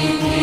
singing.